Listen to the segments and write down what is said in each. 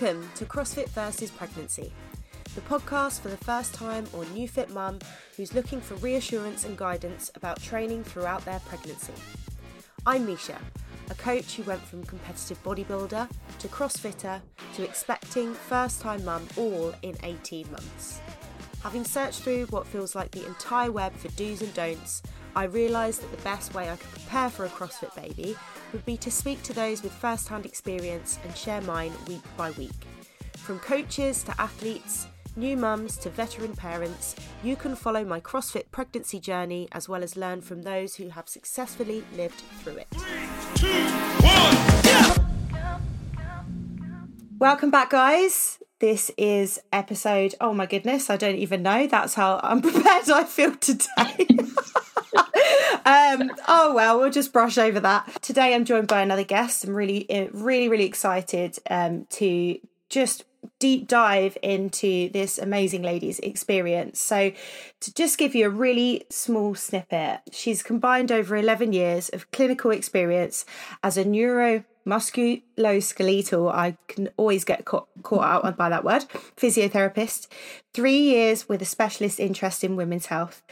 Welcome to CrossFit versus Pregnancy, the podcast for the first time or new fit mum who's looking for reassurance and guidance about training throughout their pregnancy. I'm Meisha, a coach who went from competitive bodybuilder to CrossFitter to expecting first time mum all in 18 months. Having searched through what feels like the entire web for do's and don'ts, I realised that the best way I could prepare for a CrossFit baby would be to speak to those with first hand experience and share mine week by week. From coaches to athletes, new mums to veteran parents, you can follow my CrossFit pregnancy journey as well as learn from those who have successfully lived through it. Three, two, one, yeah! Welcome back, guys. This is episode, oh my goodness, I don't even know. That's how unprepared I feel today. um, oh well, we'll just brush over that. Today I'm joined by another guest. I'm really, eh, really, really excited um, to just deep dive into this amazing lady's experience. So, to just give you a really small snippet, she's combined over 11 years of clinical experience as a neuro musculoskeletal, I can always get caught, caught out by that word, physiotherapist, three years with a specialist interest in women's health,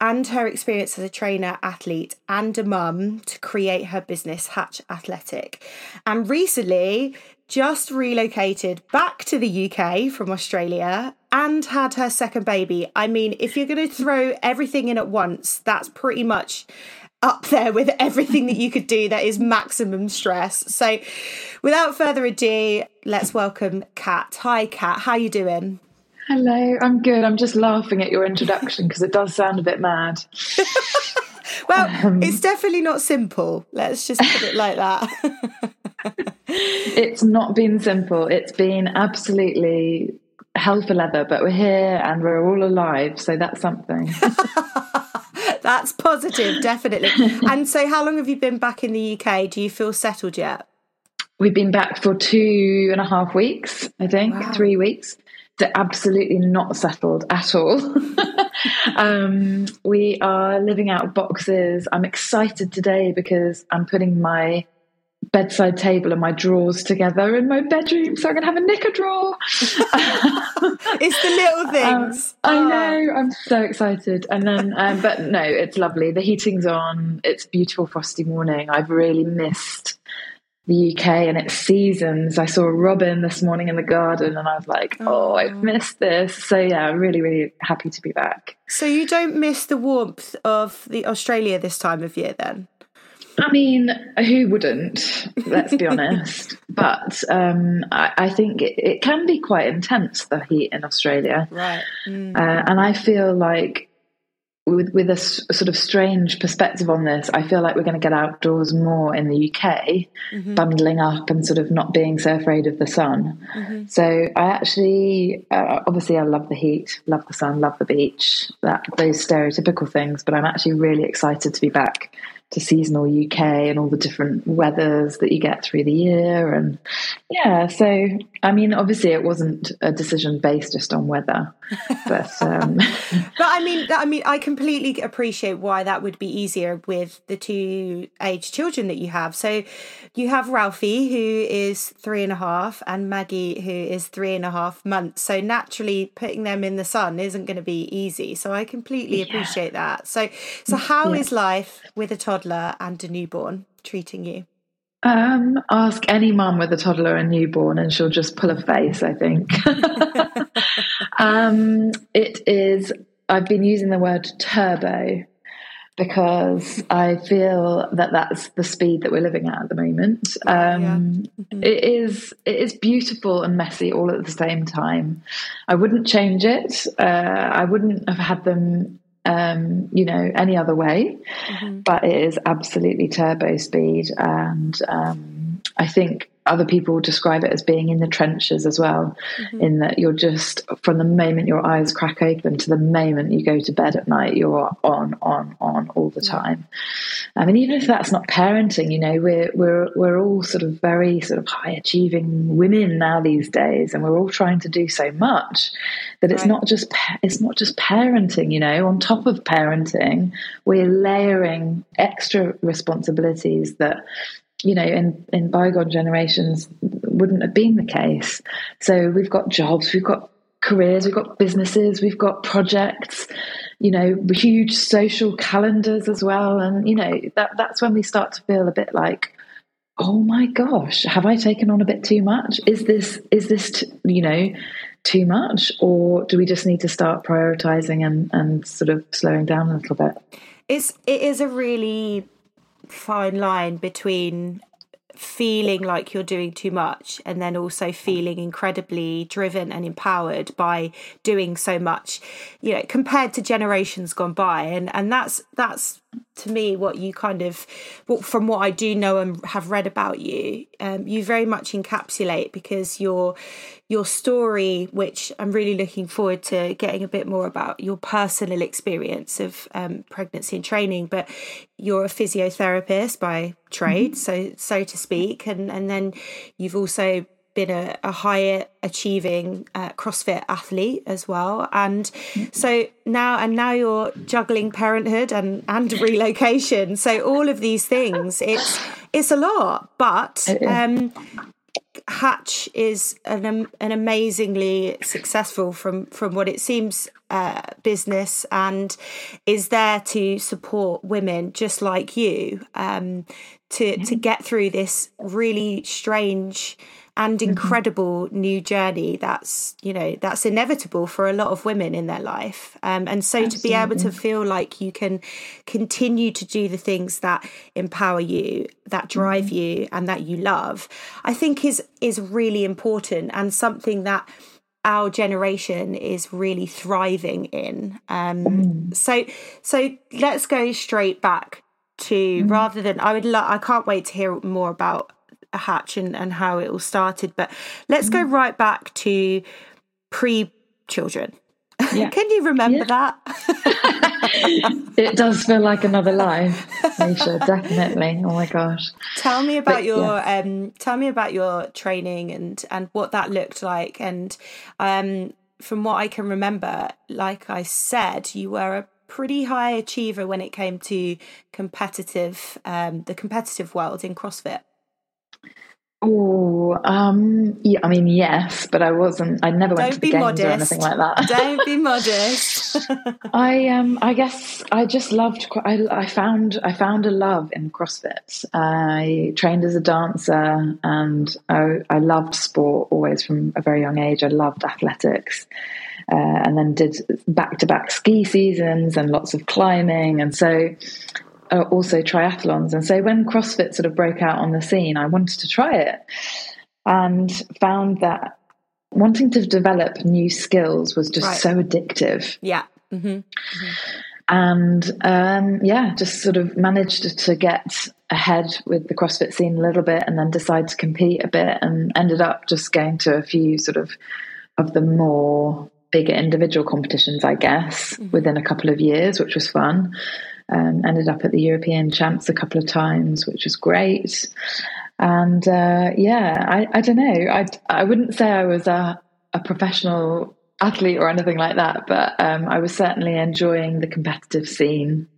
and her experience as a trainer, athlete, and a mum to create her business, Hatch Athletic. And recently, just relocated back to the UK from Australia and had her second baby. I mean, if you're going to throw everything in at once, that's pretty much up there with everything that you could do that is maximum stress. So, without further ado, let's welcome Kat. Hi, Kat. How are you doing? Hello, I'm good. I'm just laughing at your introduction because it does sound a bit mad. well, um, it's definitely not simple. Let's just put it like that. it's not been simple. It's been absolutely hell for leather, but we're here and we're all alive, so that's something. That's positive, definitely. and so, how long have you been back in the UK? Do you feel settled yet? We've been back for two and a half weeks, I think, wow. three weeks. They're absolutely not settled at all. um, we are living out of boxes. I'm excited today because I'm putting my bedside table and my drawers together in my bedroom so I can have a knicker drawer. it's the little um, things. Um, I know. I'm so excited. And then, um, but no, it's lovely. The heating's on. It's beautiful frosty morning. I've really missed the UK and its seasons. I saw a robin this morning in the garden and I was like, oh, oh I've missed this. So yeah, I'm really, really happy to be back. So you don't miss the warmth of the Australia this time of year then? I mean, who wouldn't? Let's be honest. But um, I, I, think it, it, can be quite intense the heat in Australia, right? Mm. Uh, and I feel like with with a, a, sort of strange perspective on this, I feel like we're going to get outdoors more in the UK, mm-hmm. bundling up and sort of not being so afraid of the sun. Mm-hmm. So I actually, uh, obviously, I love the heat, love the sun, love the beach, that those stereotypical things. But I'm actually really excited to be back to seasonal UK and all the different weathers that you get through the year. And yeah, so I mean, obviously, it wasn't a decision based just on weather, but um... but I mean, I mean, I completely appreciate why that would be easier with the two age children that you have. So you have Ralphie, who is three and a half, and Maggie, who is three and a half months. So naturally, putting them in the sun isn't going to be easy. So I completely appreciate yeah. that. So, so how yeah. is life with a toddler and a newborn treating you? Um, ask any mum with a toddler and newborn, and she'll just pull a face. I think. um, it is. I've been using the word turbo because I feel that that's the speed that we're living at at the moment. Um, yeah. mm-hmm. it is it is beautiful and messy all at the same time. I wouldn't change it. Uh, I wouldn't have had them um, you know, any other way. Mm-hmm. But it is absolutely turbo speed, and um, I think other people describe it as being in the trenches as well, mm-hmm. in that you're just from the moment your eyes crack open to the moment you go to bed at night, you're on, on, on all the time. I mean, even if that's not parenting, you know, we're we're we're all sort of very sort of high achieving women now these days, and we're all trying to do so much that it's right. not just it's not just parenting. You know, on top of parenting, we're layering extra responsibilities that you know, in, in bygone generations, wouldn't have been the case. So we've got jobs, we've got careers, we've got businesses, we've got projects, you know, huge social calendars as well. And, you know, that that's when we start to feel a bit like, oh my gosh, have I taken on a bit too much? Is this, is this, t- you know, too much? Or do we just need to start prioritizing and, and sort of slowing down a little bit? It's, it is a really fine line between feeling like you're doing too much and then also feeling incredibly driven and empowered by doing so much you know compared to generations gone by. And and that's that's to me what you kind of from what I do know and have read about you um, you very much encapsulate because your your story which I'm really looking forward to getting a bit more about your personal experience of um, pregnancy and training but you're a physiotherapist by trade mm-hmm. so so to speak and and then you've also been a, a higher achieving uh, CrossFit athlete as well, and so now and now you're juggling parenthood and and relocation. So all of these things, it's it's a lot, but um, Hatch is an an amazingly successful from from what it seems uh, business and is there to support women just like you um, to to get through this really strange and mm-hmm. incredible new journey that's you know that's inevitable for a lot of women in their life um, and so Absolutely. to be able to feel like you can continue to do the things that empower you that drive mm-hmm. you and that you love i think is is really important and something that our generation is really thriving in um, mm. so so let's go straight back to mm. rather than i would lo- i can't wait to hear more about hatch and, and how it all started. But let's go mm. right back to pre children. Yeah. Can you remember yeah. that? it does feel like another life, Meisha. Definitely. Oh my gosh. Tell me about but, your yeah. um, tell me about your training and and what that looked like. And um, from what I can remember, like I said, you were a pretty high achiever when it came to competitive um, the competitive world in CrossFit. Oh, um, yeah, I mean, yes, but I wasn't. I never went Don't to the games modest. or anything like that. Don't be modest. I um, I guess I just loved. I, I found I found a love in CrossFit. I trained as a dancer, and I, I loved sport always from a very young age. I loved athletics, uh, and then did back to back ski seasons and lots of climbing, and so uh, also triathlons. And so when CrossFit sort of broke out on the scene, I wanted to try it and found that wanting to develop new skills was just right. so addictive. Yeah. Mm-hmm. Mm-hmm. And um, yeah, just sort of managed to get ahead with the CrossFit scene a little bit and then decide to compete a bit and ended up just going to a few sort of of the more bigger individual competitions, I guess, mm-hmm. within a couple of years, which was fun. Um, ended up at the European Champs a couple of times, which was great. And uh, yeah, I, I don't know. I, I wouldn't say I was a, a professional athlete or anything like that, but um, I was certainly enjoying the competitive scene.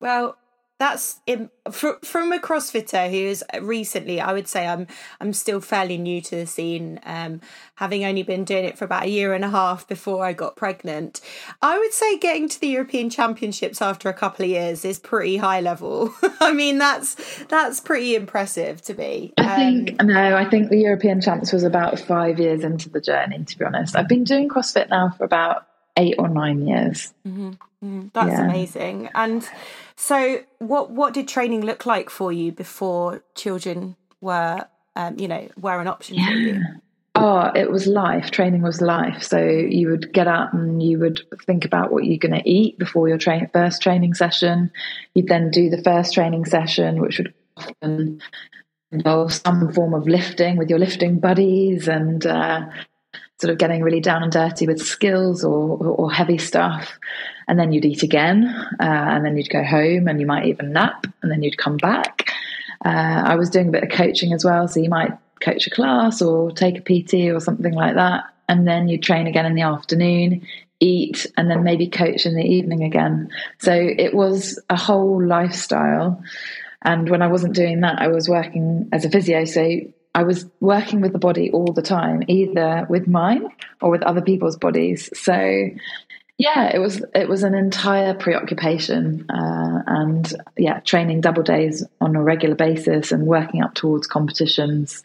Well, that's in, from a crossfitter who's recently i would say i'm i'm still fairly new to the scene um, having only been doing it for about a year and a half before i got pregnant i would say getting to the european championships after a couple of years is pretty high level i mean that's that's pretty impressive to me i think um, no i think the european champs was about five years into the journey to be honest i've been doing crossfit now for about eight or nine years mm-hmm. Mm-hmm. that's yeah. amazing and so, what what did training look like for you before children were, um, you know, were an option yeah. for you? Oh, it was life. Training was life. So you would get up and you would think about what you're going to eat before your first training session. You'd then do the first training session, which would often involve some form of lifting with your lifting buddies and uh, sort of getting really down and dirty with skills or, or, heavy stuff and then you'd eat again, uh, and then you'd go home, and you might even nap, and then you'd come back. Uh, I was doing a bit of coaching as well, so you might coach a class or take a PT or something like that, and then you'd train again in the afternoon, eat, and then maybe coach in the evening again. So it was a whole lifestyle. And when I wasn't doing that, I was working as a physio. So I was working with the body all the time, either with mine or with other people's bodies. So yeah, it was it was an entire preoccupation, uh, and yeah, training double days on a regular basis and working up towards competitions.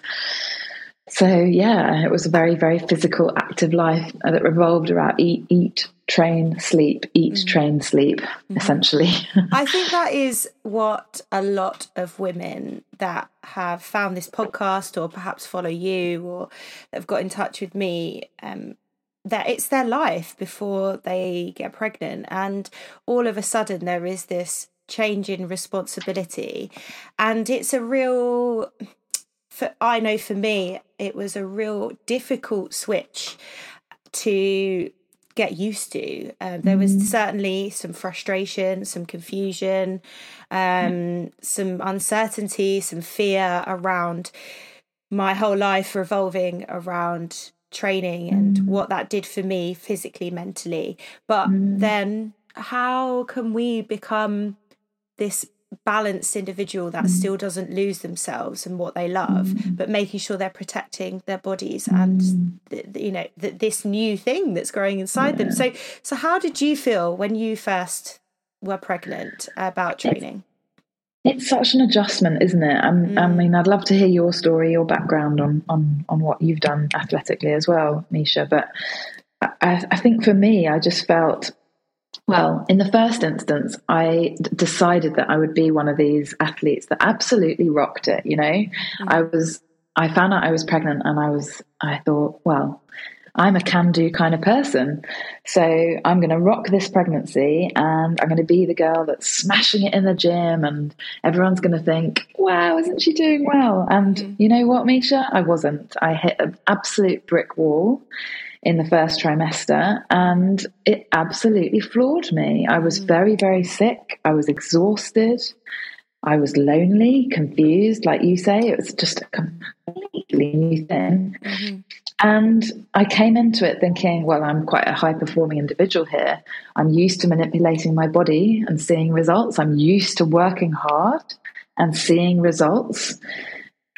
So yeah, it was a very very physical, active life that revolved around eat, eat, train, sleep, eat, mm-hmm. train, sleep, mm-hmm. essentially. I think that is what a lot of women that have found this podcast or perhaps follow you or have got in touch with me um, that it's their life before they get pregnant and all of a sudden there is this change in responsibility and it's a real for I know for me it was a real difficult switch to get used to. Um, there was mm. certainly some frustration, some confusion, um, some uncertainty, some fear around my whole life revolving around training and mm. what that did for me physically, mentally. But mm. then, how can we become this balanced individual that mm. still doesn't lose themselves and what they love, mm. but making sure they're protecting their bodies and mm. you know this new thing that's growing inside yeah. them? So, so how did you feel when you first were pregnant about training? It's such an adjustment, isn't it? Mm. I mean, I'd love to hear your story, your background on on on what you've done athletically as well, Meisha. But I, I think for me, I just felt well, in the first instance, I d- decided that I would be one of these athletes that absolutely rocked it. You know, mm. I was. I found out I was pregnant, and I was. I thought, well, I'm a can do kind of person. So I'm going to rock this pregnancy and I'm going to be the girl that's smashing it in the gym and everyone's going to think, wow, isn't she doing well? And mm-hmm. you know what, Meisha? I wasn't. I hit an absolute brick wall in the first trimester and it absolutely floored me. I was mm. very, very sick. I was exhausted. I was lonely, confused, like you say. It was just a completely new thing. Mm-hmm. And I came into it thinking, well, I'm quite a high performing individual here. I'm used to manipulating my body and seeing results. I'm used to working hard and seeing results.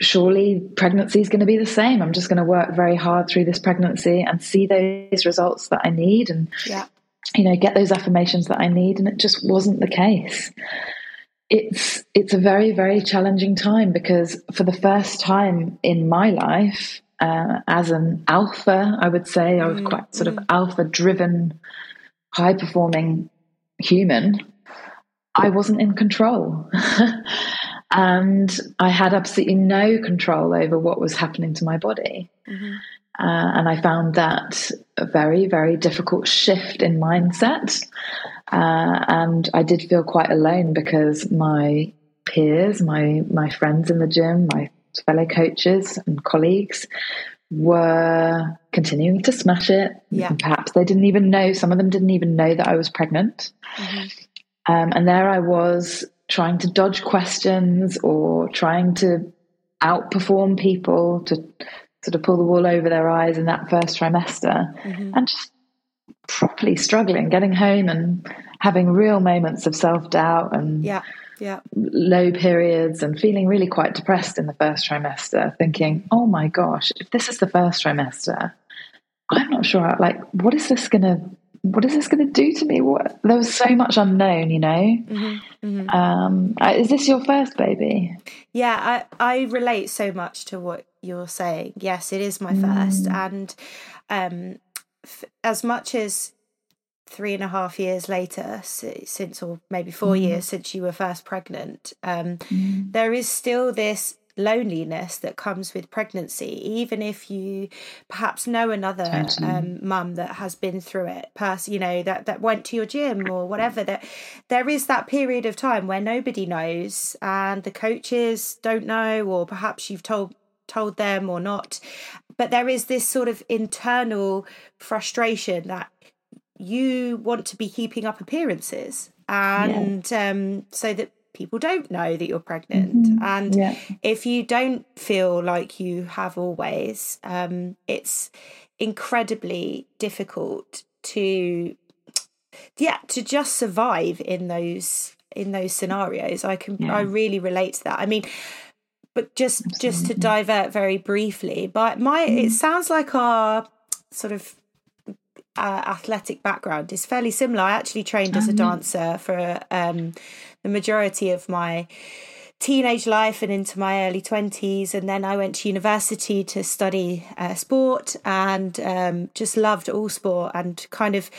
Surely pregnancy is going to be the same. I'm just going to work very hard through this pregnancy and see those results that I need and, yeah. you know, get those affirmations that I need. And it just wasn't the case it's it's a very very challenging time because for the first time in my life uh, as an alpha, I would say. I was mm, quite sort mm. of alpha driven, high performing human. I wasn't in control. and I had absolutely no control over what was happening to my body. Mm-hmm. Uh, and I found that a very, very difficult shift in mindset. Uh, and I did feel quite alone because my peers, my my friends in the gym, my fellow coaches and colleagues were continuing to smash it. Yeah. perhaps they didn't even know, some of them didn't even know that I was pregnant. Mm-hmm. Um, and there I was trying to dodge questions or trying to outperform people to sort of pull the wool over their eyes in that first trimester mm-hmm. and just properly struggling, getting home and having real moments of self doubt and yeah yeah. low periods and feeling really quite depressed in the first trimester, thinking, oh my gosh, if this is the first trimester, I'm not sure, like, what is this going to what is this going to do to me? What there was so much unknown, you know. Mm-hmm, mm-hmm. Um, is this your first baby? Yeah, I I relate so much to what you're saying. Yes, it is my mm. first, and um, f- as much as three and a half years later since or maybe four mm. years since you were first pregnant um, mm. there is still this loneliness that comes with pregnancy even if you perhaps know another totally. um, mum that has been through it person you know that that went to your gym or whatever that there is that period of time where nobody knows and the coaches don't know or perhaps you've told told them or not but there is this sort of internal frustration that you want to be keeping up appearances and yeah. um, so that people don't know that you're pregnant mm-hmm. and yeah. if you don't feel like you have always um, it's incredibly difficult to yeah to just survive in those in those scenarios. I can yeah. I really relate to that. I mean, but just Absolutely. just to divert very briefly, but my mm. it sounds like our sort of uh, athletic background is fairly similar. I actually trained as a mm-hmm. dancer for um, the majority of my teenage life and into my early 20s and then i went to university to study uh, sport and um, just loved all sport and kind of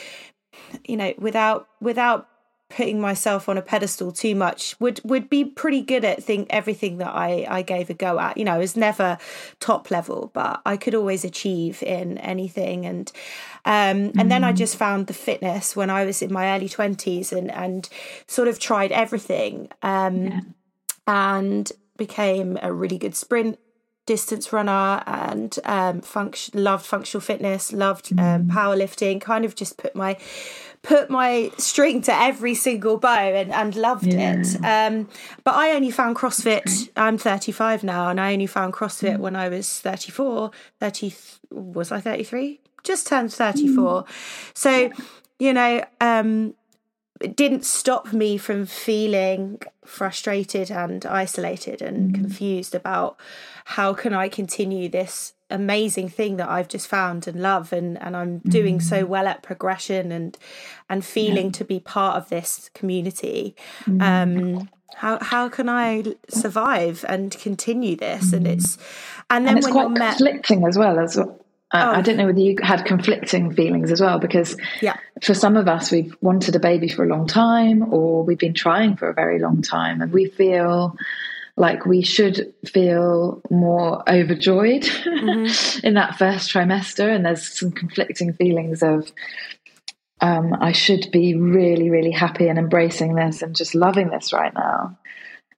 you know without without putting myself on a pedestal too much would would be pretty good at think everything that I I gave a go at you know it was never top level but I could always achieve in anything and um, and mm. then I mm. just found the fitness when I was in my early 20s and and sort of tried everything um, yeah. and became a really good sprint distance runner and um, function loved functional fitness loved um, mm. powerlifting kind of just put my put my string to every single bow and, and loved yeah. it. Um, but I only found CrossFit, I'm 35 now, and I only found CrossFit mm. when I was 34, 30, was I 33? Just turned 34. Mm. So, you know, um, it didn't stop me from feeling frustrated and isolated and mm. confused about how can I continue this amazing thing that I've just found and love and and I'm mm. doing so mm. well at progression and and feeling yeah. to be part of this community mm. um how how can I survive and continue this mm. and it's and then and it's when quite you're conflicting met, as well as well. Uh, oh. I don't know whether you had conflicting feelings as well, because yeah. for some of us, we've wanted a baby for a long time, or we've been trying for a very long time, and we feel like we should feel more overjoyed mm-hmm. in that first trimester. And there's some conflicting feelings of, um, I should be really, really happy and embracing this and just loving this right now.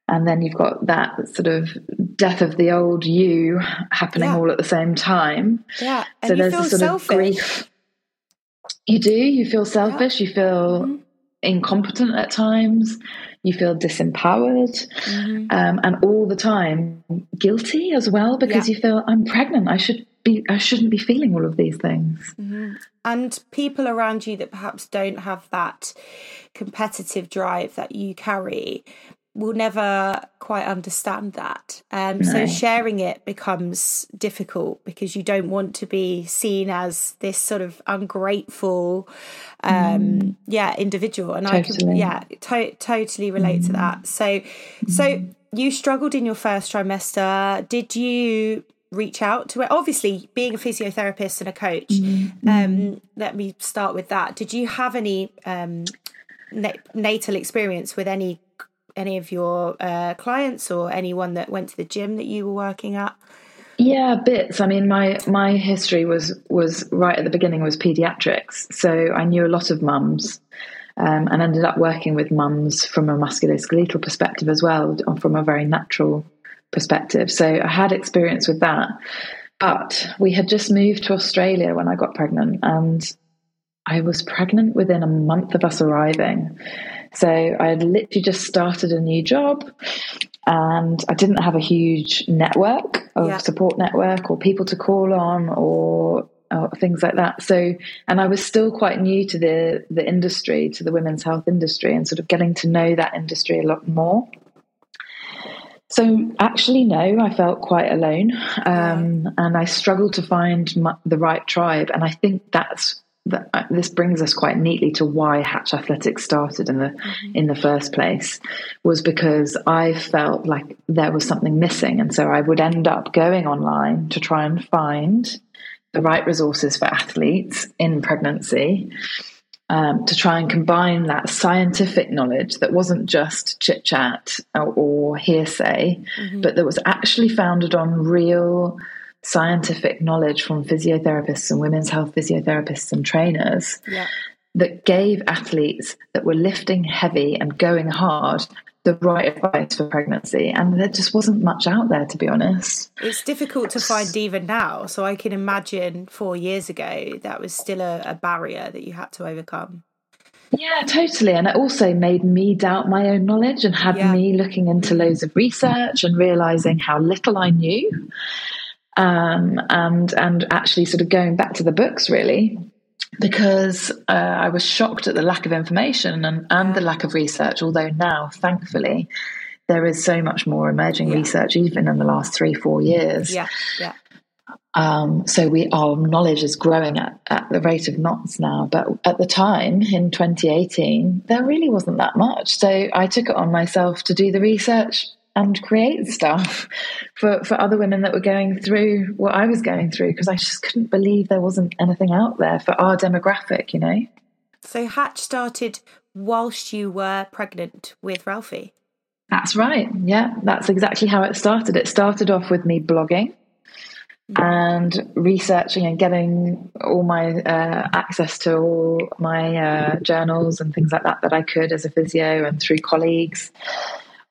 And then you've got that sort of death of the old you happening yeah. all at the same time. Yeah. And so there's a sort selfish. of grief. You do, you feel selfish, yeah. you feel mm-hmm. incompetent at times you feel disempowered mm-hmm. um, and all the time guilty as well because yeah. you feel i'm pregnant i should be i shouldn't be feeling all of these things mm-hmm. and people around you that perhaps don't have that competitive drive that you carry will never quite understand that. Um, no. So sharing it becomes difficult because you don't want to be seen as this sort of ungrateful, um, mm. yeah, individual. And totally. I can, yeah, to- totally relate mm. to that. So, so you struggled in your first trimester. Did you reach out to it? Obviously, being a physiotherapist and a coach. Mm. Um, let me start with that. Did you have any um, natal experience with any any of your uh, clients or anyone that went to the gym that you were working at? Yeah, bits. I mean, my my history was was right at the beginning was pediatrics, so I knew a lot of mums, um, and ended up working with mums from a musculoskeletal perspective as well, from a very natural perspective. So I had experience with that, but we had just moved to Australia when I got pregnant, and I was pregnant within a month of us arriving. So I had literally just started a new job and I didn't have a huge network of yeah. support network or people to call on or, or, things like that. So, and I was still quite new to the, the industry, to the women's health industry and sort of getting to know that industry a lot more. So actually, no, I felt quite alone, um, and I struggled to find my, the right tribe. And I think that's that, uh, this brings us quite neatly to why Hatch Athletics started in the mm-hmm. in the first place was because I felt like there was something missing, and so I would end up going online to try and find the right resources for athletes in pregnancy. Um, to try and combine that scientific knowledge that wasn't just chit chat or, or hearsay, mm-hmm. but that was actually founded on real scientific knowledge from physiotherapists and women's health physiotherapists and trainers yeah. that gave athletes that were lifting heavy and going hard the right advice for pregnancy. And there just wasn't much out there, to be honest. It's difficult to find even now. So I can imagine four years ago that was still a, a barrier that you had to overcome. Yeah, totally. And it also made me doubt my own knowledge and had yeah. me looking into loads of research and realizing how little I knew um, and and actually sort of going back to the books really because uh, I was shocked at the lack of information and, and the lack of research. Although now, thankfully, there is so much more emerging yeah. research, even in the last three, four years. Yeah, yeah. Um, so we our knowledge is growing at, at the rate of knots now. But at the time in 2018, there really wasn't that much. So I took it on myself to do the research and create stuff for, for other women that were going through what I was going through because I just couldn't believe there wasn't anything out there for our demographic, you know. So Hatch started whilst you were pregnant with Ralphie. That's right. Yeah, that's exactly how it started. It started off with me blogging and researching and getting all my uh, access to all my uh, journals and things like that that I could as a physio and through colleagues.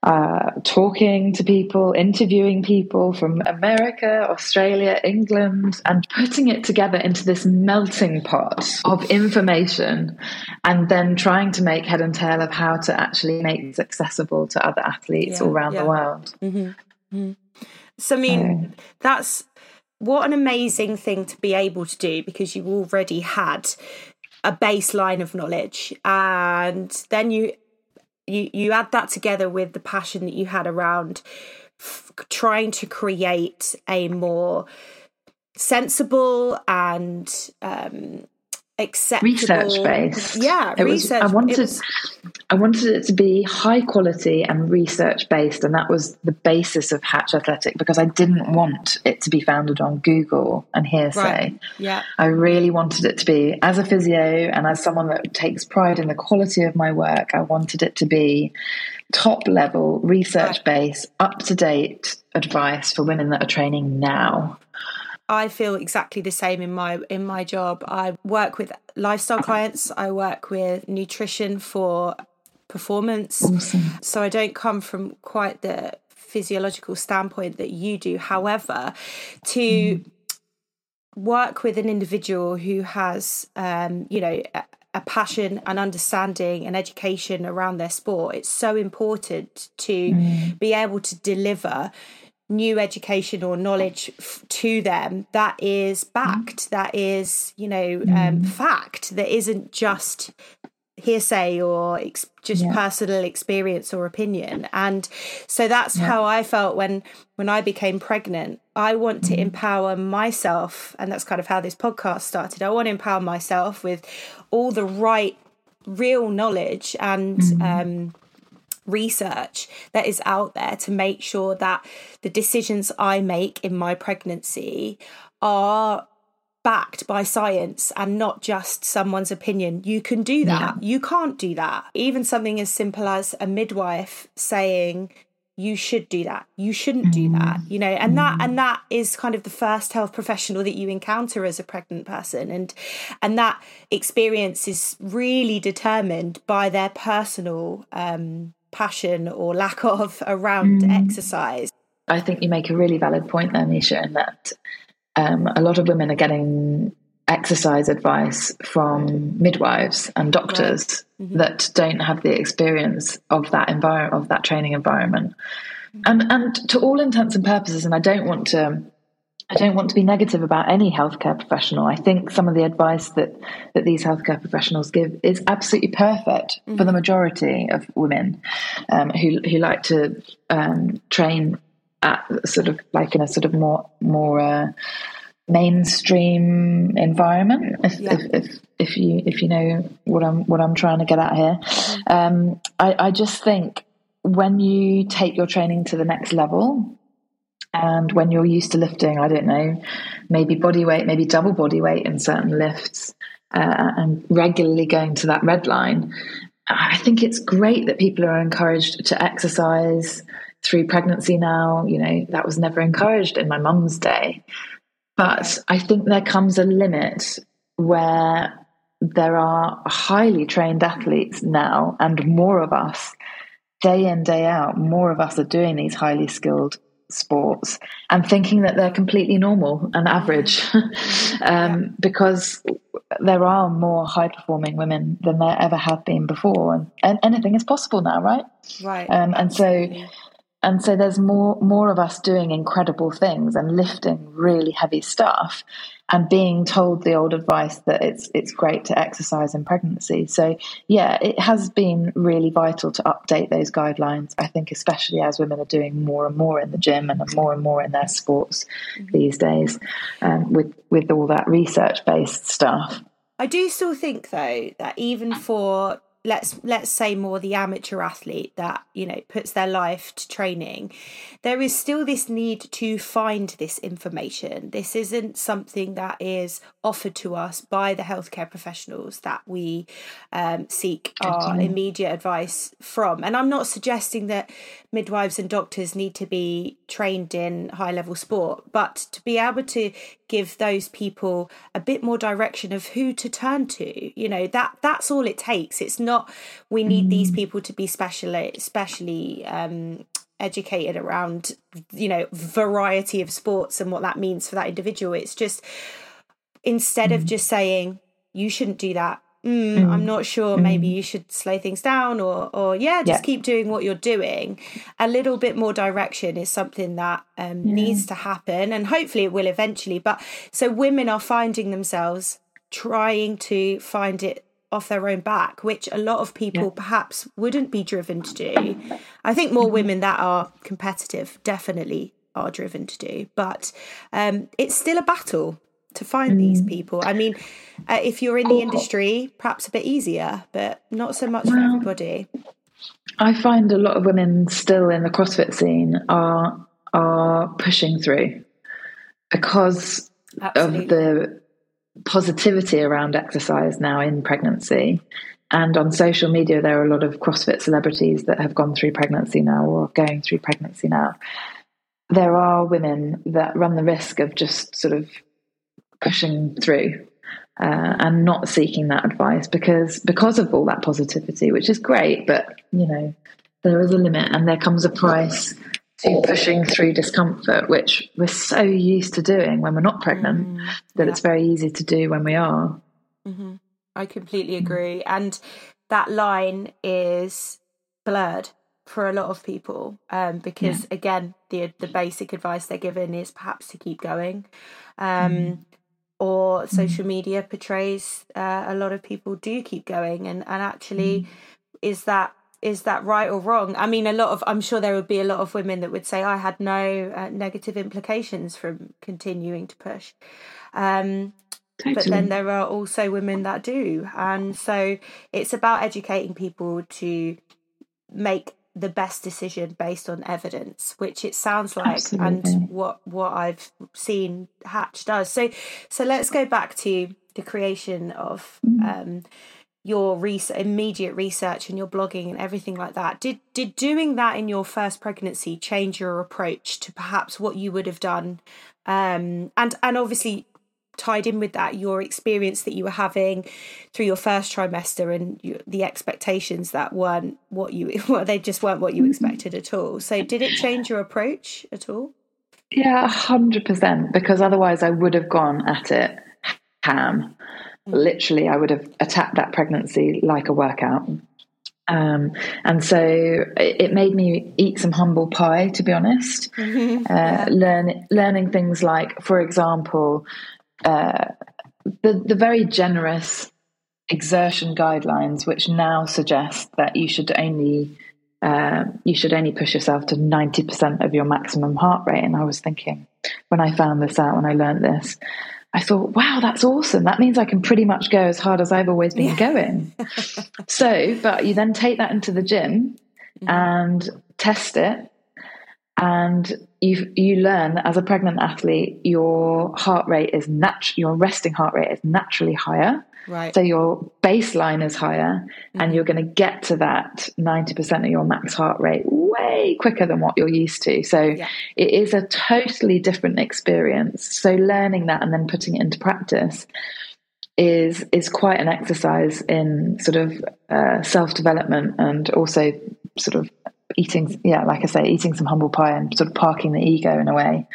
Uh, talking to people, interviewing people from America, Australia, England, and putting it together into this melting pot of information, and then trying to make head and tail of how to actually make this accessible to other athletes yeah, all around yeah. the world. Mm-hmm. Mm-hmm. So, I mean, so, that's what an amazing thing to be able to do because you already had a baseline of knowledge and then you you you add that together with the passion that you had around f- trying to create a more sensible and um, acceptable research based. Yeah, it research. Was, I wanted, was, I wanted it to be high quality and research based, and that was the basis of Hatch Athletic because I didn't want it to be founded on Google and hearsay. Right. Yeah, I really wanted it to be as a physio and as someone that takes pride in the quality of my work. I wanted it to be top level, research based, up to date advice for women that are training now. I feel exactly the same in my in my job. I work with lifestyle clients. I work with nutrition for performance. Awesome. So I don't come from quite the physiological standpoint that you do. However, to mm. work with an individual who has, um, you know, a, a passion and understanding and education around their sport, it's so important to mm. be able to deliver new education or knowledge f- to them that is backed, that is, you know, um, mm. fact, that isn't just hearsay or ex- just yeah. personal experience or opinion and so that's yeah. how i felt when when i became pregnant i want to mm. empower myself and that's kind of how this podcast started i want to empower myself with all the right real knowledge and mm. um research that is out there to make sure that the decisions I make in my pregnancy are backed by science and not just someone's opinion. You can do that. Yeah. You can't do that. Even something as simple as a midwife saying, you should do that you shouldn't do that mm. you know and that and that is kind of the first health professional that you encounter as a pregnant person and and that experience is really determined by their personal um passion or lack of around mm. exercise. I think you make a really valid point there, Meisha, in that um, a lot of women are getting exercise advice from midwives and doctors right. mm-hmm. that don't have the experience of that environment of that training environment. Mm-hmm. And and to all intents and purposes, and I don't want to I don't want to be negative about any healthcare professional. I think some of the advice that, that these healthcare professionals give is absolutely perfect mm-hmm. for the majority of women um, who who like to um, train at sort of like in a sort of more more uh, mainstream environment. If, yeah. if, if, if you if you know what I'm what I'm trying to get at here, mm-hmm. um, I, I just think when you take your training to the next level and when you're used to lifting, I don't know, maybe body weight, maybe double body weight in certain lifts, uh, and regularly going to that red line, I think it's great that people are encouraged to exercise through pregnancy now. You know, that was never encouraged in my mum's day. But I think there comes a limit where there are highly trained athletes now, and more of us, day in, day out, more of us are doing these highly skilled sports and thinking that they're completely normal and average. Um, because there are more high performing women than there ever have been before and, and anything is possible now right? Right. Um, and so and so there's more more of us doing incredible things and lifting really heavy stuff and being told the old advice that it's it's great to exercise in pregnancy. So yeah, it has been really vital to update those guidelines. I think especially as women are doing more and more in the gym and more and more in their sports mm-hmm. these days, um, with with all that research based stuff. I do still think though that even for let's let's say more the amateur athlete that you know puts their life to training there is still this need to find this information. This isn't something that is offered to us by the healthcare professionals that we um, seek our immediate advice from. And i'm not suggesting that midwives and doctors need to be trained in high level sport but to be able to give those people a bit more direction of who to turn to you know that that's all it takes. It's not we need mm. these people to be specially specially um, educated around you know variety of sports and what that means for that individual it's just instead mm. of just saying you shouldn't do that mm, mm. I'm not sure. Maybe mm. you should slow things down, or or yeah, just yeah. keep doing what you're doing. A little bit more direction is something that um, yeah. needs to happen, and hopefully it will eventually. But so women are finding themselves trying to find it off their own back, which a lot of people yeah. perhaps wouldn't be driven to do. I think more mm-hmm. women that are competitive definitely are driven to do, but um, it's still a battle to find mm. these people. I mean, uh, if you're in the industry, perhaps a bit easier, but not so much well, for everybody. I find a lot of women still in the CrossFit scene are are pushing through because Absolutely. of the positivity around exercise now in pregnancy. And on social media, there are a lot of CrossFit celebrities that have gone through pregnancy now or are going through pregnancy now. There are women that run the risk of just sort of pushing through uh, and not seeking that advice because because of all that positivity, which is great, but you know there is a limit and there comes a price to pushing through discomfort, which we're so used to doing when we're not pregnant mm, that yeah. it's very easy to do when we are. Mm-hmm. I completely agree, and that line is blurred for a lot of people um, because yeah. again the the basic advice they're given is perhaps to keep going um, mm or mm. social media portrays uh, a lot of people do keep going and and actually mm. is that is that right or wrong i mean a lot of i'm sure there would be a lot of women that would say i had no uh, negative implications from continuing to push um, Totally. But then there are also women that do. And so it's about educating people to make the best decision based on evidence which it sounds like Absolutely. and what what i've seen hatch does so so let's go back to the creation of mm. um, your research, immediate research and your blogging and everything like that did did doing that in your first pregnancy change your approach to perhaps what you would have done um, and and obviously tied in with that your experience that you were having through your first trimester and the expectations that weren't what you well they just weren't what you mm-hmm. expected at all so did it change your approach at all yeah 100% because otherwise i would have gone at it ham. Literally i would have attacked that pregnancy like a workout um, and so it, it, made me eat some humble pie, to be honest. Mm-hmm. Uh, yeah. learn, learning things like, for example, uh, the the very generous exertion guidelines, which now suggest that you should only uh, you should only push yourself to ninety percent of your maximum heart rate. And I was thinking, when I found this out, when I learned this, I thought, wow, that's awesome. That means I can pretty much go as hard as I've always been yeah. going. so, but you then take that into the gym mm-hmm. and test it and you you learn that as a pregnant athlete your heart rate is nat- your resting heart rate is naturally higher right so your baseline is higher mm-hmm. and you're going to get to that 90% of your max heart rate way quicker than what you're used to so yeah. it is a totally different experience so learning that and then putting it into practice is is quite an exercise in sort of uh, self development and also sort of eating, yeah, like I say, eating some humble pie and sort of parking the ego in a way,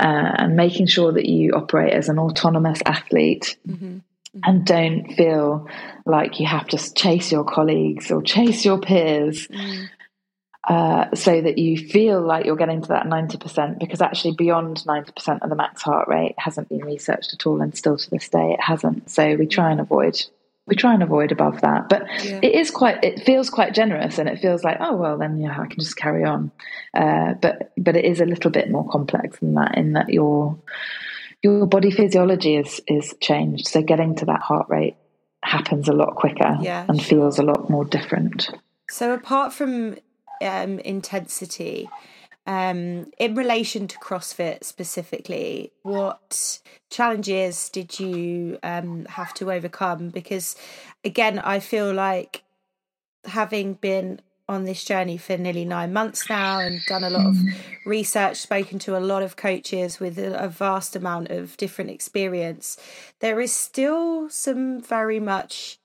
uh, and making sure that you operate as an autonomous athlete. Mm-hmm. And don't feel like you have to chase your colleagues or chase your peers. Mm. uh, so that you feel like you're getting to that 90% because actually beyond 90% of the max heart rate hasn't been researched at all and still to this day it hasn't so we try and avoid we try and avoid above that but yeah. it is quite it feels quite generous and it feels like oh well then yeah i can just carry on uh, but but it is a little bit more complex than that in that your your body physiology is is changed. So getting to that heart rate happens a lot quicker yeah, and feels a lot more different. So apart from um, intensity um, in relation to CrossFit specifically, what challenges did you um, have to overcome? Because again, I feel like having been on this journey for nearly nine months now and done a lot of research, spoken to a lot of coaches with a vast amount of different experience, there is still some very much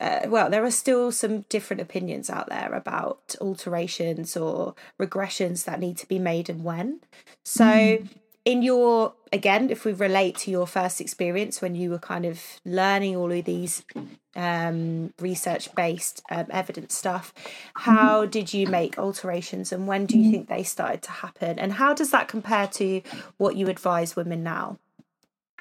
uh, well, there are still some different opinions out there about alterations or regressions that need to be made and when. So, mm. In your, again, if we relate to your first experience when you were kind of learning all of these um, research based um, evidence stuff, how mm. did you make alterations and when do you mm-hmm. think they started to happen? And how does that compare to what you advise women now?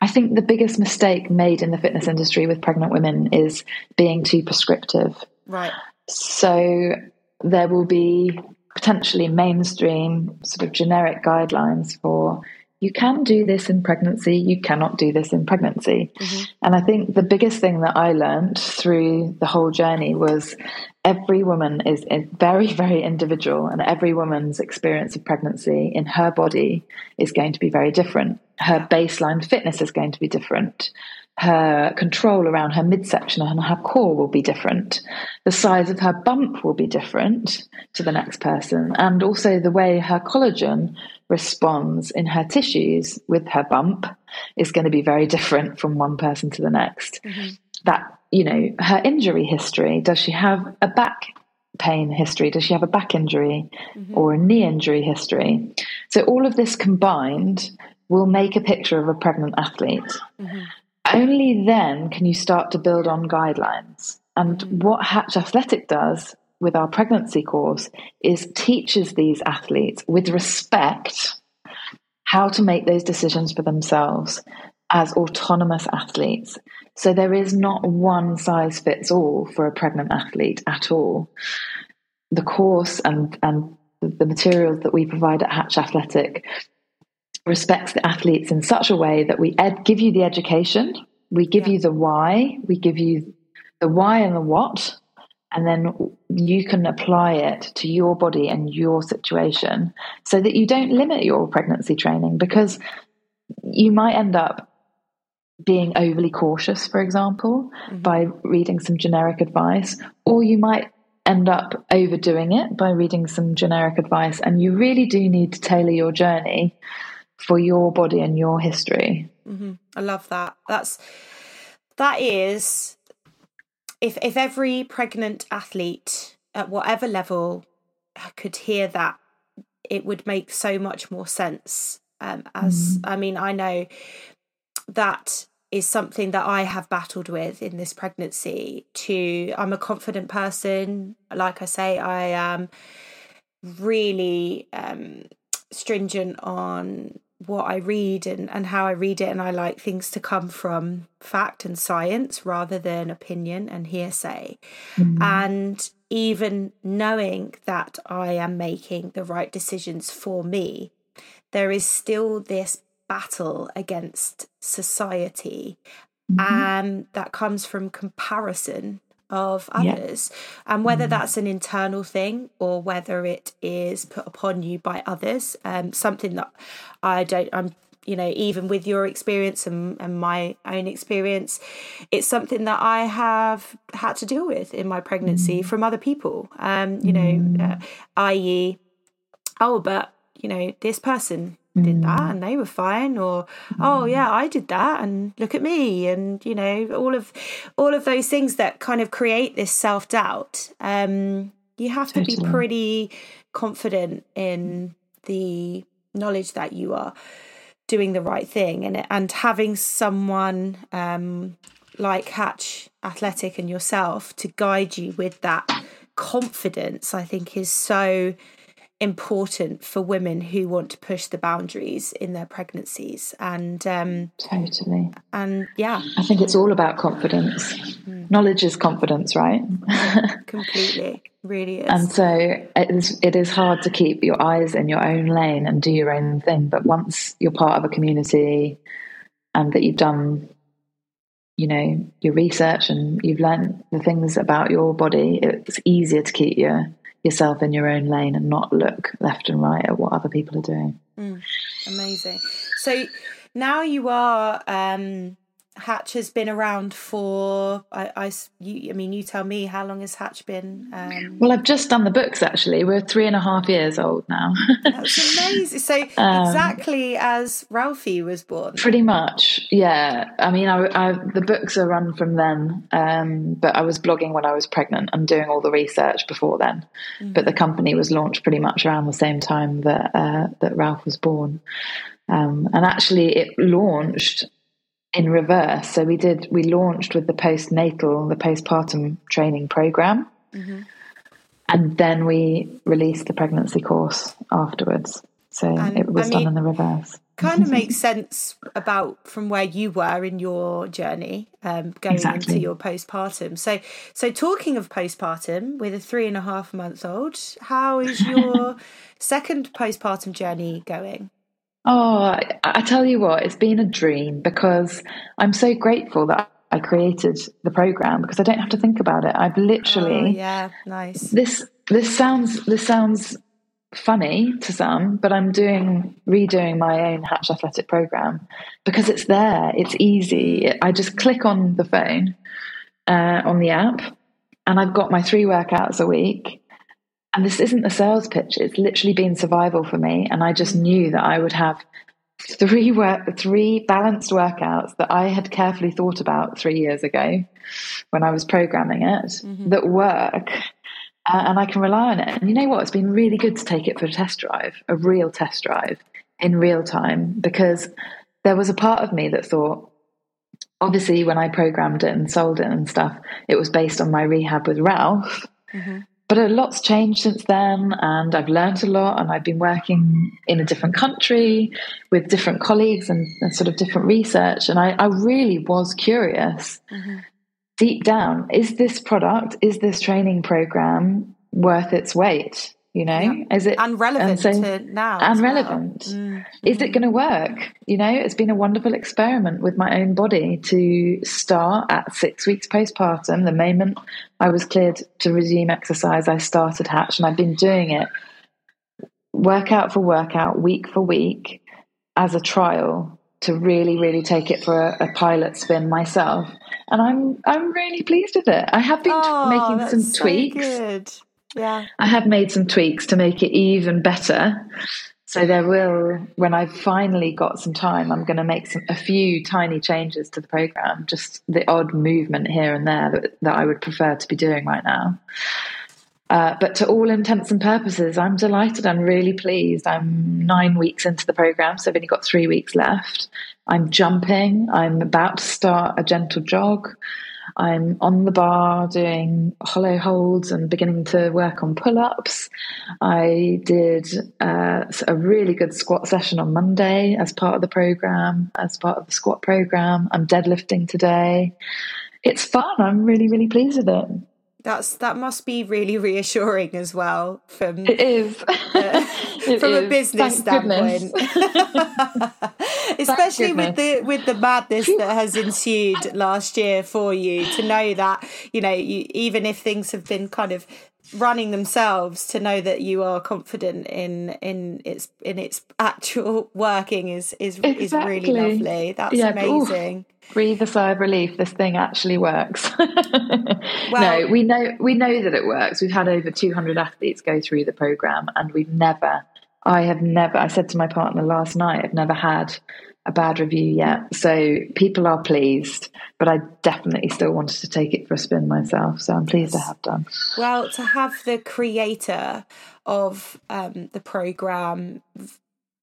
I think the biggest mistake made in the fitness industry with pregnant women is being too prescriptive. Right. So there will be potentially mainstream sort of generic guidelines for you can do this in pregnancy, you cannot do this in pregnancy. Mm-hmm. And I think the biggest thing that I learned through the whole journey was every woman is very, very individual, and every woman's experience of pregnancy in her body is going to be very different. Her baseline fitness is going to be different her control around her midsection and her core will be different. The size of her bump will be different to the next person. And also the way her collagen responds in her tissues with her bump is going to be very different from one person to the next. Mm-hmm. That, you know, her injury history does she have a back pain history? Does she have a back injury mm-hmm. or a knee injury history? So all of this combined will make a picture of a pregnant athlete. Mm-hmm only then can you start to build on guidelines. And mm. what Hatch Athletic does with our pregnancy course is teaches these athletes with respect how to make those decisions for themselves as autonomous athletes. So there is not one size fits all for a pregnant athlete at all. The course and, and the materials that we provide at Hatch Athletic respects the athletes in such a way that we ed- give you the education, we give yeah. you the why, we give you the why and the what, and then you can apply it to your body and your situation so that you don't limit your pregnancy training because you might end up being overly cautious, for example, mm-hmm. by reading some generic advice, or you might end up overdoing it by reading some generic advice. And you really do need to tailor your journey for your body and your history. Mm-hmm. I love that. That's that is if if every pregnant athlete at whatever level could hear that, it would make so much more sense. Um, as mm. I mean, I know that is something that I have battled with in this pregnancy. To I'm a confident person, like I say, I am really um, stringent on what I read and, and how I read it, and I like things to come from fact and science rather than opinion and hearsay. Mm-hmm. And even knowing that I am making the right decisions for me, there is still this battle against society. Mm-hmm. And that comes from comparison of others yeah. and whether mm. that's an internal thing or whether it is put upon you by others um, something that i don't i'm you know even with your experience and, and my own experience it's something that i have had to deal with in my pregnancy mm. from other people um you know mm. uh, i.e oh but you know this person did that mm. and they were fine or oh mm. yeah i did that and look at me and you know all of all of those things that kind of create this self-doubt um you have to be pretty confident in the knowledge that you are doing the right thing and and having someone um like hatch athletic and yourself to guide you with that confidence i think is so important for women who want to push the boundaries in their pregnancies. And um totally. and yeah. I think it's all about confidence. Mm. knowledge is confidence right? Completely. Really is. And so it is it is hard to keep your eyes in your own lane and do your own thing. But once you're part of a community and that you've done you know your research and you've learned the things about your body it's easier to keep your yourself in your own lane and not look left and right at what other people are doing. Mm, amazing. So now you are um, Hatch has been around for I, I, you, I mean you tell me how long has Hatch been um... well I've just done the books actually. We're three and a half years old now. That's amazing. So um, exactly as Ralphie was born. Pretty much yeah. I mean I, I the books are run from then um, but I was blogging when I was pregnant and doing all the research before then. Mm-hmm. but the company was launched pretty much around the same time that uh, that Ralph was born. Um, and actually it launched in reverse. So we did we launched with the postnatal, the postpartum training program, mm-hmm. and then we released the pregnancy course afterwards. So and, it was I mean, done in the reverse. Kind of makes sense about from where you were in your journey, um, going exactly. into your postpartum. So, so talking of postpartum with a three and a half month old, how is your second postpartum journey going? Oh, I, tell you what, it's been a dream because I'm so grateful that I created the program because I don't have to think about it. I've literally oh, yeah, nice. This this sounds this sounds funny to some, but I'm doing redoing my own Hatch Athletic program because it's there. It's easy. I just click on the phone uh, on the app, and I've got my three workouts a week and this isn't a sales pitch it's literally been survival for me. And i just knew that i would have three work three balanced workouts that i had carefully thought about three years ago when i was programming it mm-hmm. that work uh, and i can rely on it. And you know what? It's been really good to take it for a test drive a real test drive in real time because there was a part of me that thought obviously when i programmed it and sold it and stuff it was based on my rehab with ralph. Mm-hmm but a lot's changed since then and i've learned a lot and i've been working in a different country with different colleagues and, and sort of different research and i, I really was curious mm-hmm. deep down is this product is this training program worth its weight you know? Yeah. is it and relevant so, to now and relevant well. mm-hmm. is it going to work? You know it's been a wonderful experiment with my own body to start at six weeks postpartum the moment i was cleared to resume exercise i started hatch and i've been doing it workout for workout week for week as a trial to really really take it for a, a pilot spin myself. And i'm i'm really pleased with it. I have been oh, making some so tweaks. good yeah. I have made some tweaks to make it even better. So there will, when I've finally got some time, I'm going to make some, a few tiny changes to the program, just the odd movement here and there that, that I would prefer to be doing right now. Uh, but to all intents and purposes, I'm delighted. I'm really pleased. I'm nine weeks into the program, so I've only got three weeks left. I'm jumping. I'm about to start a gentle jog. I'm on the bar doing hollow holds and beginning to work on pull ups. I did uh, a really good squat session on Monday as part of the program, as part of the squat program. I'm deadlifting today. It's fun. I'm really, really pleased with it. That's that must be really reassuring as well from it is uh, it from is. a business Thank standpoint, especially with the with the madness that has ensued last year for you to know that you know you, even if things have been kind of running themselves to know that you are confident in in its in its actual working is is exactly. is really lovely. That's yeah, amazing. Breathe a sigh of relief this thing actually works. Well, no we know we know that it works. We've had over 200 athletes go through the program and we've never i have never i said to my partner last night i've never had a bad review yet. So people are pleased but i definitely still wanted to take it for a spin myself. So i'm pleased yes. i have done. Well to have the creator of um, the program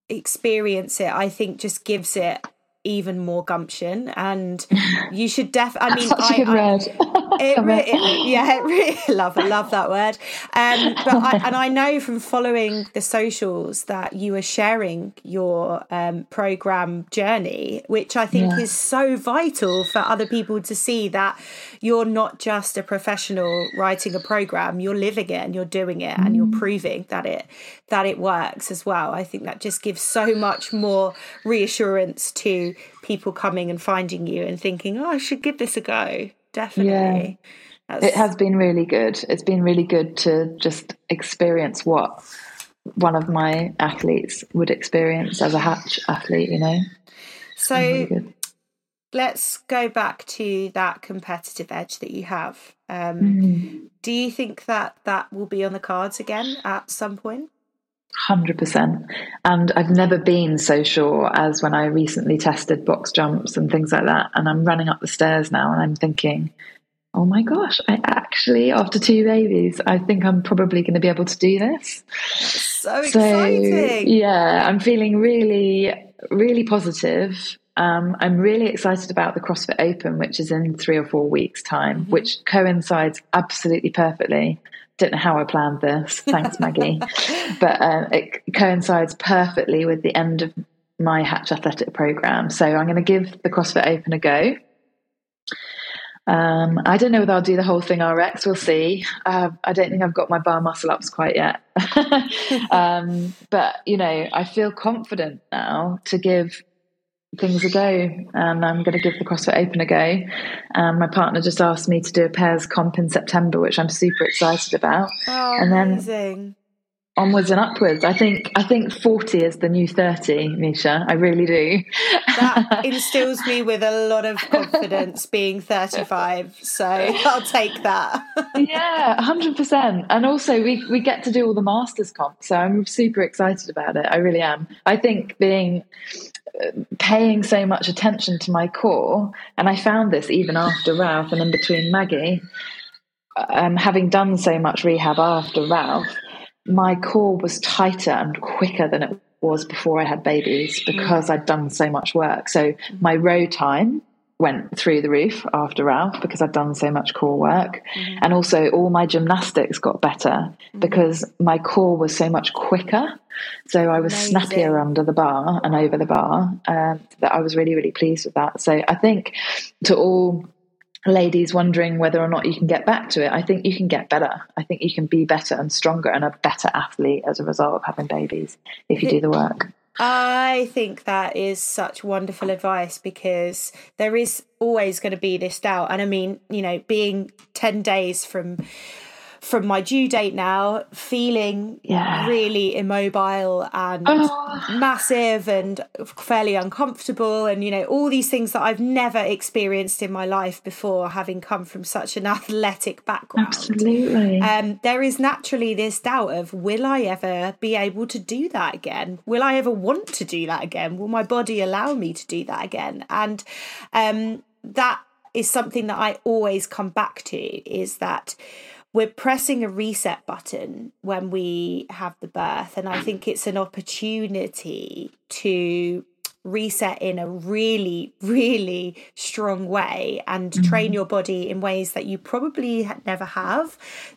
experience it i think just gives it even more gumption and you should def I mean Such I, a good I, it, really, yeah, it really love I love that word. Um, but I, and I know from following the socials that you are sharing your um, program journey, which I think yeah. is so vital for other people to see that you're not just a professional writing a program, you're living it and you're doing it mm. and you're mm. proving that it that it works as well. I think that just gives so much more reassurance to people coming and finding you and thinking, oh, I should give this a go. Definitely. Yeah. It has been really good. It's been really good to just experience what one of my athletes would experience as a hatch athlete, you know? So really let's go back to that competitive edge that you have. Um, mm. Do you think that that will be on the cards again at some point? 100%. And I've never been so sure as when I recently tested box jumps and things like that. And I'm running up the stairs now and I'm thinking, oh my gosh, I actually, after two babies, I think I'm probably going to be able to do this. So exciting. Yeah, I'm feeling really, really positive. Um, I'm really excited about the CrossFit Open, which is in three or four weeks' time, mm-hmm. which coincides absolutely perfectly don't know how I planned this. Thanks, Maggie. but uh, it coincides perfectly with the end of my Hatch Athletic program. So I'm going to give the CrossFit Open a go. Um, I don't know whether I'll do the whole thing RX. We'll see. Uh, I don't think I've got my bar muscle ups quite yet. um, but, you know, I feel confident now to give things a go and I'm going to give the CrossFit Open a go. Um, my partner just asked me to do a pairs comp in September, which I'm super excited about. Oh, and then amazing. onwards and upwards. I think I think 40 is the new 30, Meisha. I really do. That instills me with a lot of confidence being 35. So I'll take that. yeah, 100%. And also we we get to do all the masters comp. So I'm super excited about it. I really am. I think being paying so much attention to my core, and I found this even after Ralph and in between Maggie, um, having done so much rehab after Ralph, my core was tighter and quicker than it was before I had babies because I'd done so much work. So my row time went through the roof after Ralph because I'd done so much core work. Mm-hmm. And also, all my gymnastics got better mm-hmm. because my core was so much quicker. So I was Amazing. snappier under the bar and over the bar. Um, that I was really, really pleased with that. So I think to all ladies wondering whether or not you can get back to it, I think you can get better. I think you can be better and stronger and a better athlete as a result of having babies if you do the work. I think that is such wonderful advice because there is always going to be this doubt. And I mean, you know, being 10 days from from my due date now, feeling yeah. really immobile and oh. massive and fairly uncomfortable, and you know, all these things that I've never experienced in my life before, having come from such an athletic background. Absolutely. Um, there is naturally this doubt of will I ever be able to do that again? Will I ever want to do that again? Will my body allow me to do that again? And um, that is something that I always come back to is that we're pressing a reset button when we have the birth. And I think it's an opportunity to reset in a really, really strong way and mm-hmm. train your body in ways that you probably never have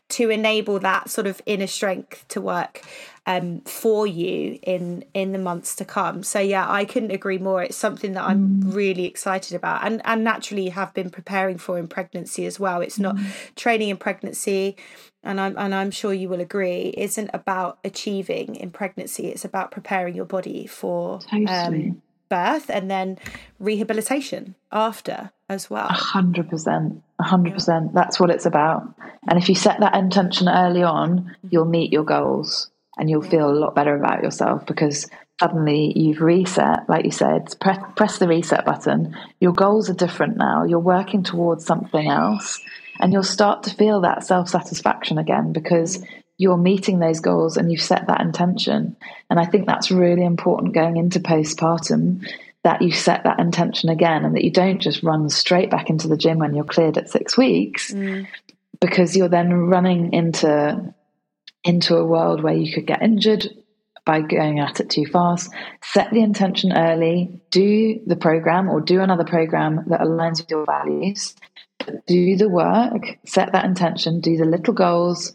to enable that sort of inner strength to work um, for you in in the months to come. So yeah, I couldn't agree more. It's something that I'm mm. really excited about, and and naturally have been preparing for in pregnancy as well. It's not mm. training in pregnancy, and I'm and I'm sure you will agree, isn't about achieving in pregnancy. It's about preparing your body for totally. um, birth and then rehabilitation after as well. A hundred percent. A hundred percent. That's what it's about. And if you set that intention early on, you'll meet your goals and you'll feel a lot better about yourself because suddenly you've reset, like you said, press, press the reset button. Your goals are different now. You're working towards something else, and you'll start to feel that self satisfaction again because you're meeting those goals and you've set that intention. And I think that's really important going into postpartum that you set that intention again and that you don't just run straight back into the gym when you're cleared at six weeks mm. because you're then running into into a world where you could get injured by going at it too fast. Set the intention early, do the program or do another program that aligns with your values. do the work, set that intention, do the little goals,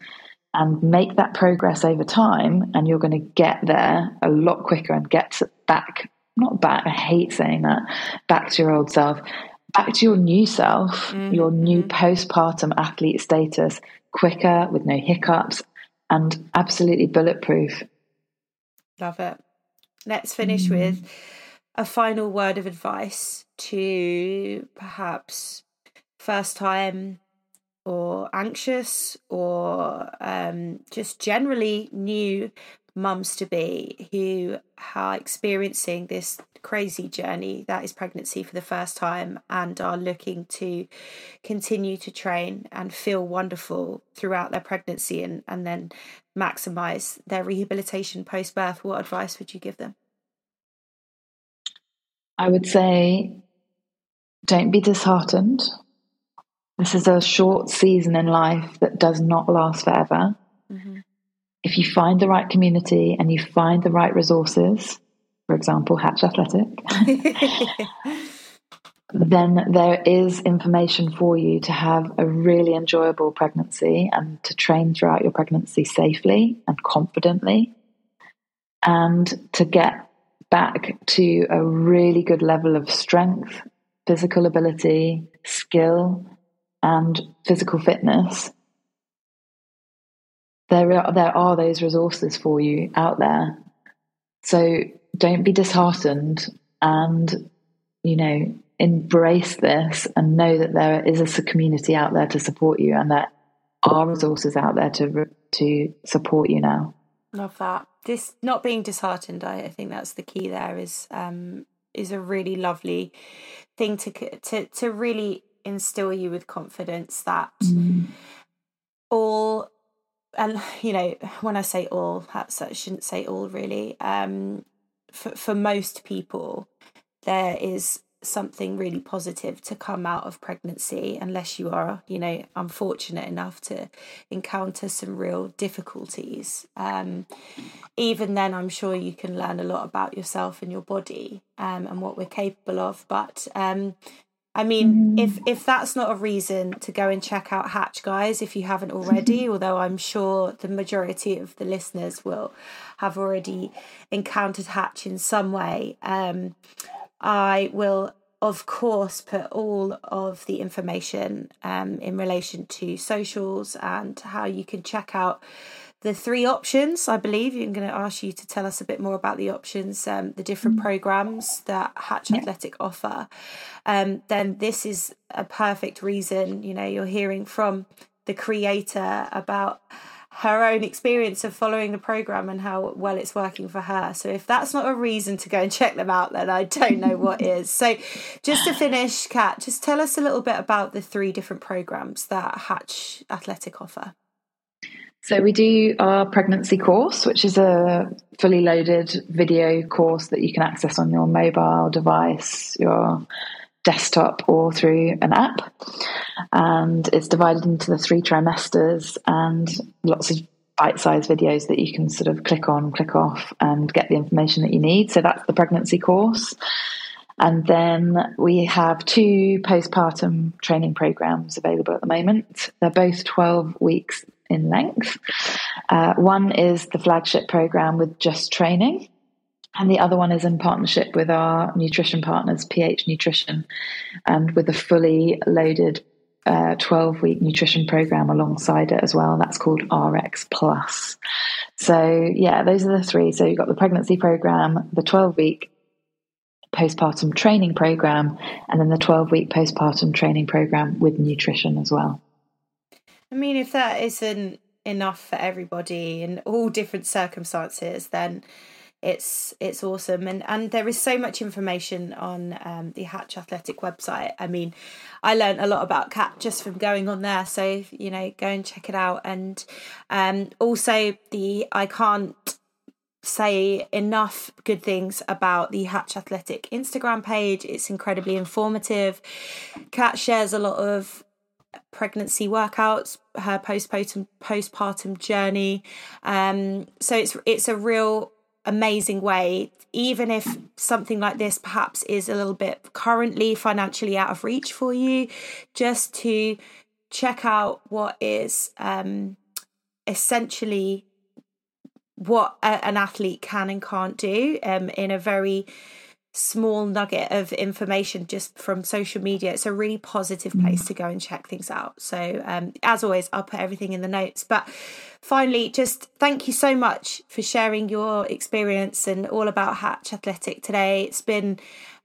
and make that progress over time. And you're going to get there a lot quicker and get back, not back, I hate saying that, back to your old self, back to your new self, mm-hmm. your new postpartum athlete status quicker with no hiccups and absolutely bulletproof. Love it. Let's finish mm. with a final word of advice to perhaps first time or anxious or um, just generally new mums to be who are experiencing this crazy journey that is pregnancy for the first time and are looking to continue to train and feel wonderful throughout their pregnancy and, and then maximize their rehabilitation post birth, what advice would you give them? I would say don't be disheartened. This is a short season in life that does not last forever. Mm-hmm. If you find the right community and you find the right resources, for example, Hatch Athletic, then there is information for you to have a really enjoyable pregnancy and to train throughout your pregnancy safely and confidently and to get back to a really good level of strength, physical ability, skill, and physical fitness. There are, there are those resources for you out there. So don't be disheartened and, you know, embrace this and know that there is a community out there to support you and there are resources out there to to support you now. Love that. This not being disheartened, I, I think that's the key. There is um, is a really lovely thing to to to really instill you with confidence that mm. all and you know when I say all, perhaps I shouldn't say all really. Um, for for most people, there is something really positive to come out of pregnancy unless you are you know unfortunate enough to encounter some real difficulties um, even then i'm sure you can learn a lot about yourself and your body um, and what we're capable of but um, I mean, mm. if if that's not a reason to go and check out Hatch, guys, if you haven't already, although I'm sure the majority of the listeners will have already encountered Hatch in some way, um, I will, of course, put all of the information um, in relation to socials and how you can check out the three options. I believe I'm going to ask you to tell us a bit more about the options, um, the different mm. programs that Hatch yeah. Athletic offer. Um, then this is a perfect reason. You know, you're hearing from the creator about her own experience of following the program and how well it's working for her. So if that's not a reason to go and check them out, then I don't know what is. So just to finish, Kat, just tell us a little bit about the three different programs that Hatch Athletic offer. So we do our pregnancy course, which is a fully loaded video course that you can access on your mobile device, your desktop or through an app. And it's divided into the three trimesters and lots of bite sized videos that you can sort of click on, click off, and get the information that you need. So that's the pregnancy course. And then we have two postpartum training programs available at the moment. They're both 12 weeks in length. Uh, one is the flagship program with Just Training, and the other one is in partnership with our nutrition partners, PH Nutrition, and with a fully loaded 12 uh, week nutrition program alongside it as well. That's called RX Plus. So, yeah, those are the three. So, you've got the pregnancy program, the 12 week postpartum training program, and then the 12 week postpartum training program with nutrition as well. I mean, if that isn't enough for everybody in all different circumstances, then it's it's awesome and and there is so much information on um, the hatch athletic website i mean i learned a lot about Kat just from going on there so you know go and check it out and um, also the i can't say enough good things about the Hatch Athletic Instagram page. It's incredibly informative. Kat shares a lot of pregnancy workouts, her postpartum postpartum journey. Um, so it's it's a real amazing way, even if something like this perhaps is a little bit currently financially out of reach for you, just to check out what is um, essentially what a, an athlete can and can't do um, in a very small nugget of information just from social media. It's a really positive mm. place to go and check things out. So, um, as always, I'll put everything in the notes. But finally, just thank you so much for sharing your experience and all about Hatch Athletic today. It's been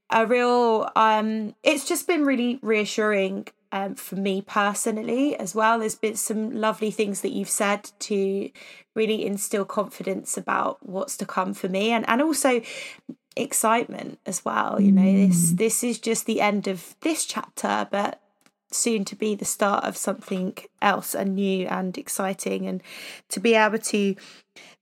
a real, um, it's just been really reassuring um, for me personally as well. There's been some lovely things that you've said to really instill confidence about what's to come for me, and and also excitement as well. You know, this mm. this is just the end of this chapter, but soon to be the start of something else and new and exciting and to be able to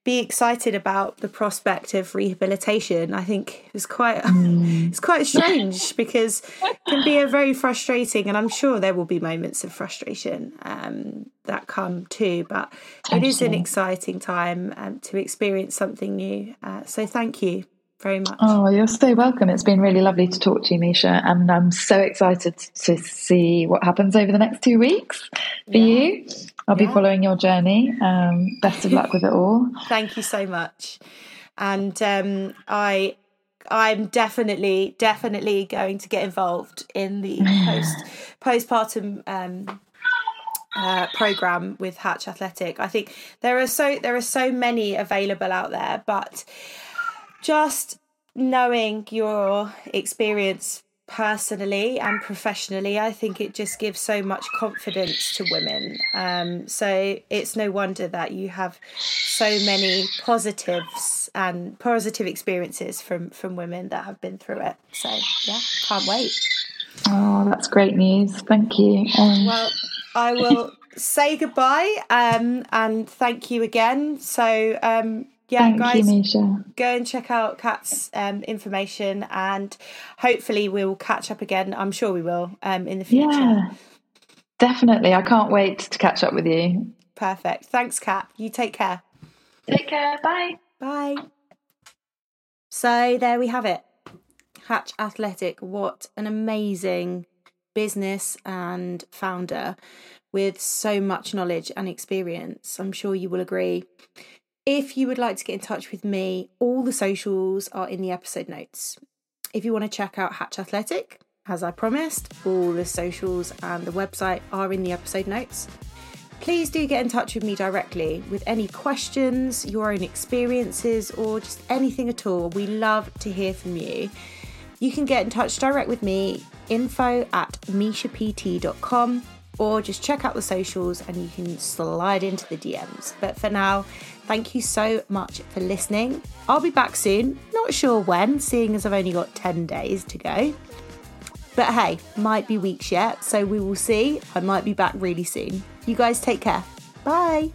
be excited about the prospect of rehabilitation i think is quite mm. it's quite strange because it can be a very frustrating and i'm sure there will be moments of frustration um, that come too but it is an exciting time um, to experience something new uh, so thank you very much. Oh, you're so welcome. It's been really lovely to talk to you, Meisha, and I'm so excited to see what happens over the next two weeks for yeah. you. I'll yeah. be following your journey. Um, best of luck with it all. Thank you so much. And um, I I'm definitely, definitely going to get involved in the post postpartum um, uh, program with Hatch Athletic. I think there are so there are so many available out there, but just knowing your experience personally and professionally, I think it just gives so much confidence to women. Um, so it's no wonder that you have so many positives and positive experiences from from women that have been through it. So yeah, can't wait. Oh, that's great news. Thank you. Um... Well, I will say goodbye um, and thank you again. So um, yeah, Thank guys, you, go and check out Kat's um, information, and hopefully we'll catch up again. I'm sure we will um, in the future. Yeah, definitely. I can't wait to catch up with you. Perfect. Thanks, Kat. You take care. Take care. Bye. Bye. So there we have it. Hatch Athletic. What an amazing business and founder with so much knowledge and experience. I'm sure you will agree. If you would like to get in touch with me, all the socials are in the episode notes. If you want to check out Hatch Athletic, as I promised, all the socials and the website are in the episode notes. Please do get in touch with me directly with any questions, your own experiences, or just anything at all. We love to hear from you. You can get in touch direct with me, info at meishapt.com, or just check out the socials and you can slide into the DMs. But for now, thank you so much for listening. I'll be back soon, not sure when, seeing as I've only got 10 days to go. But hey, might be weeks yet, so we will see. I might be back really soon. You guys take care. Bye.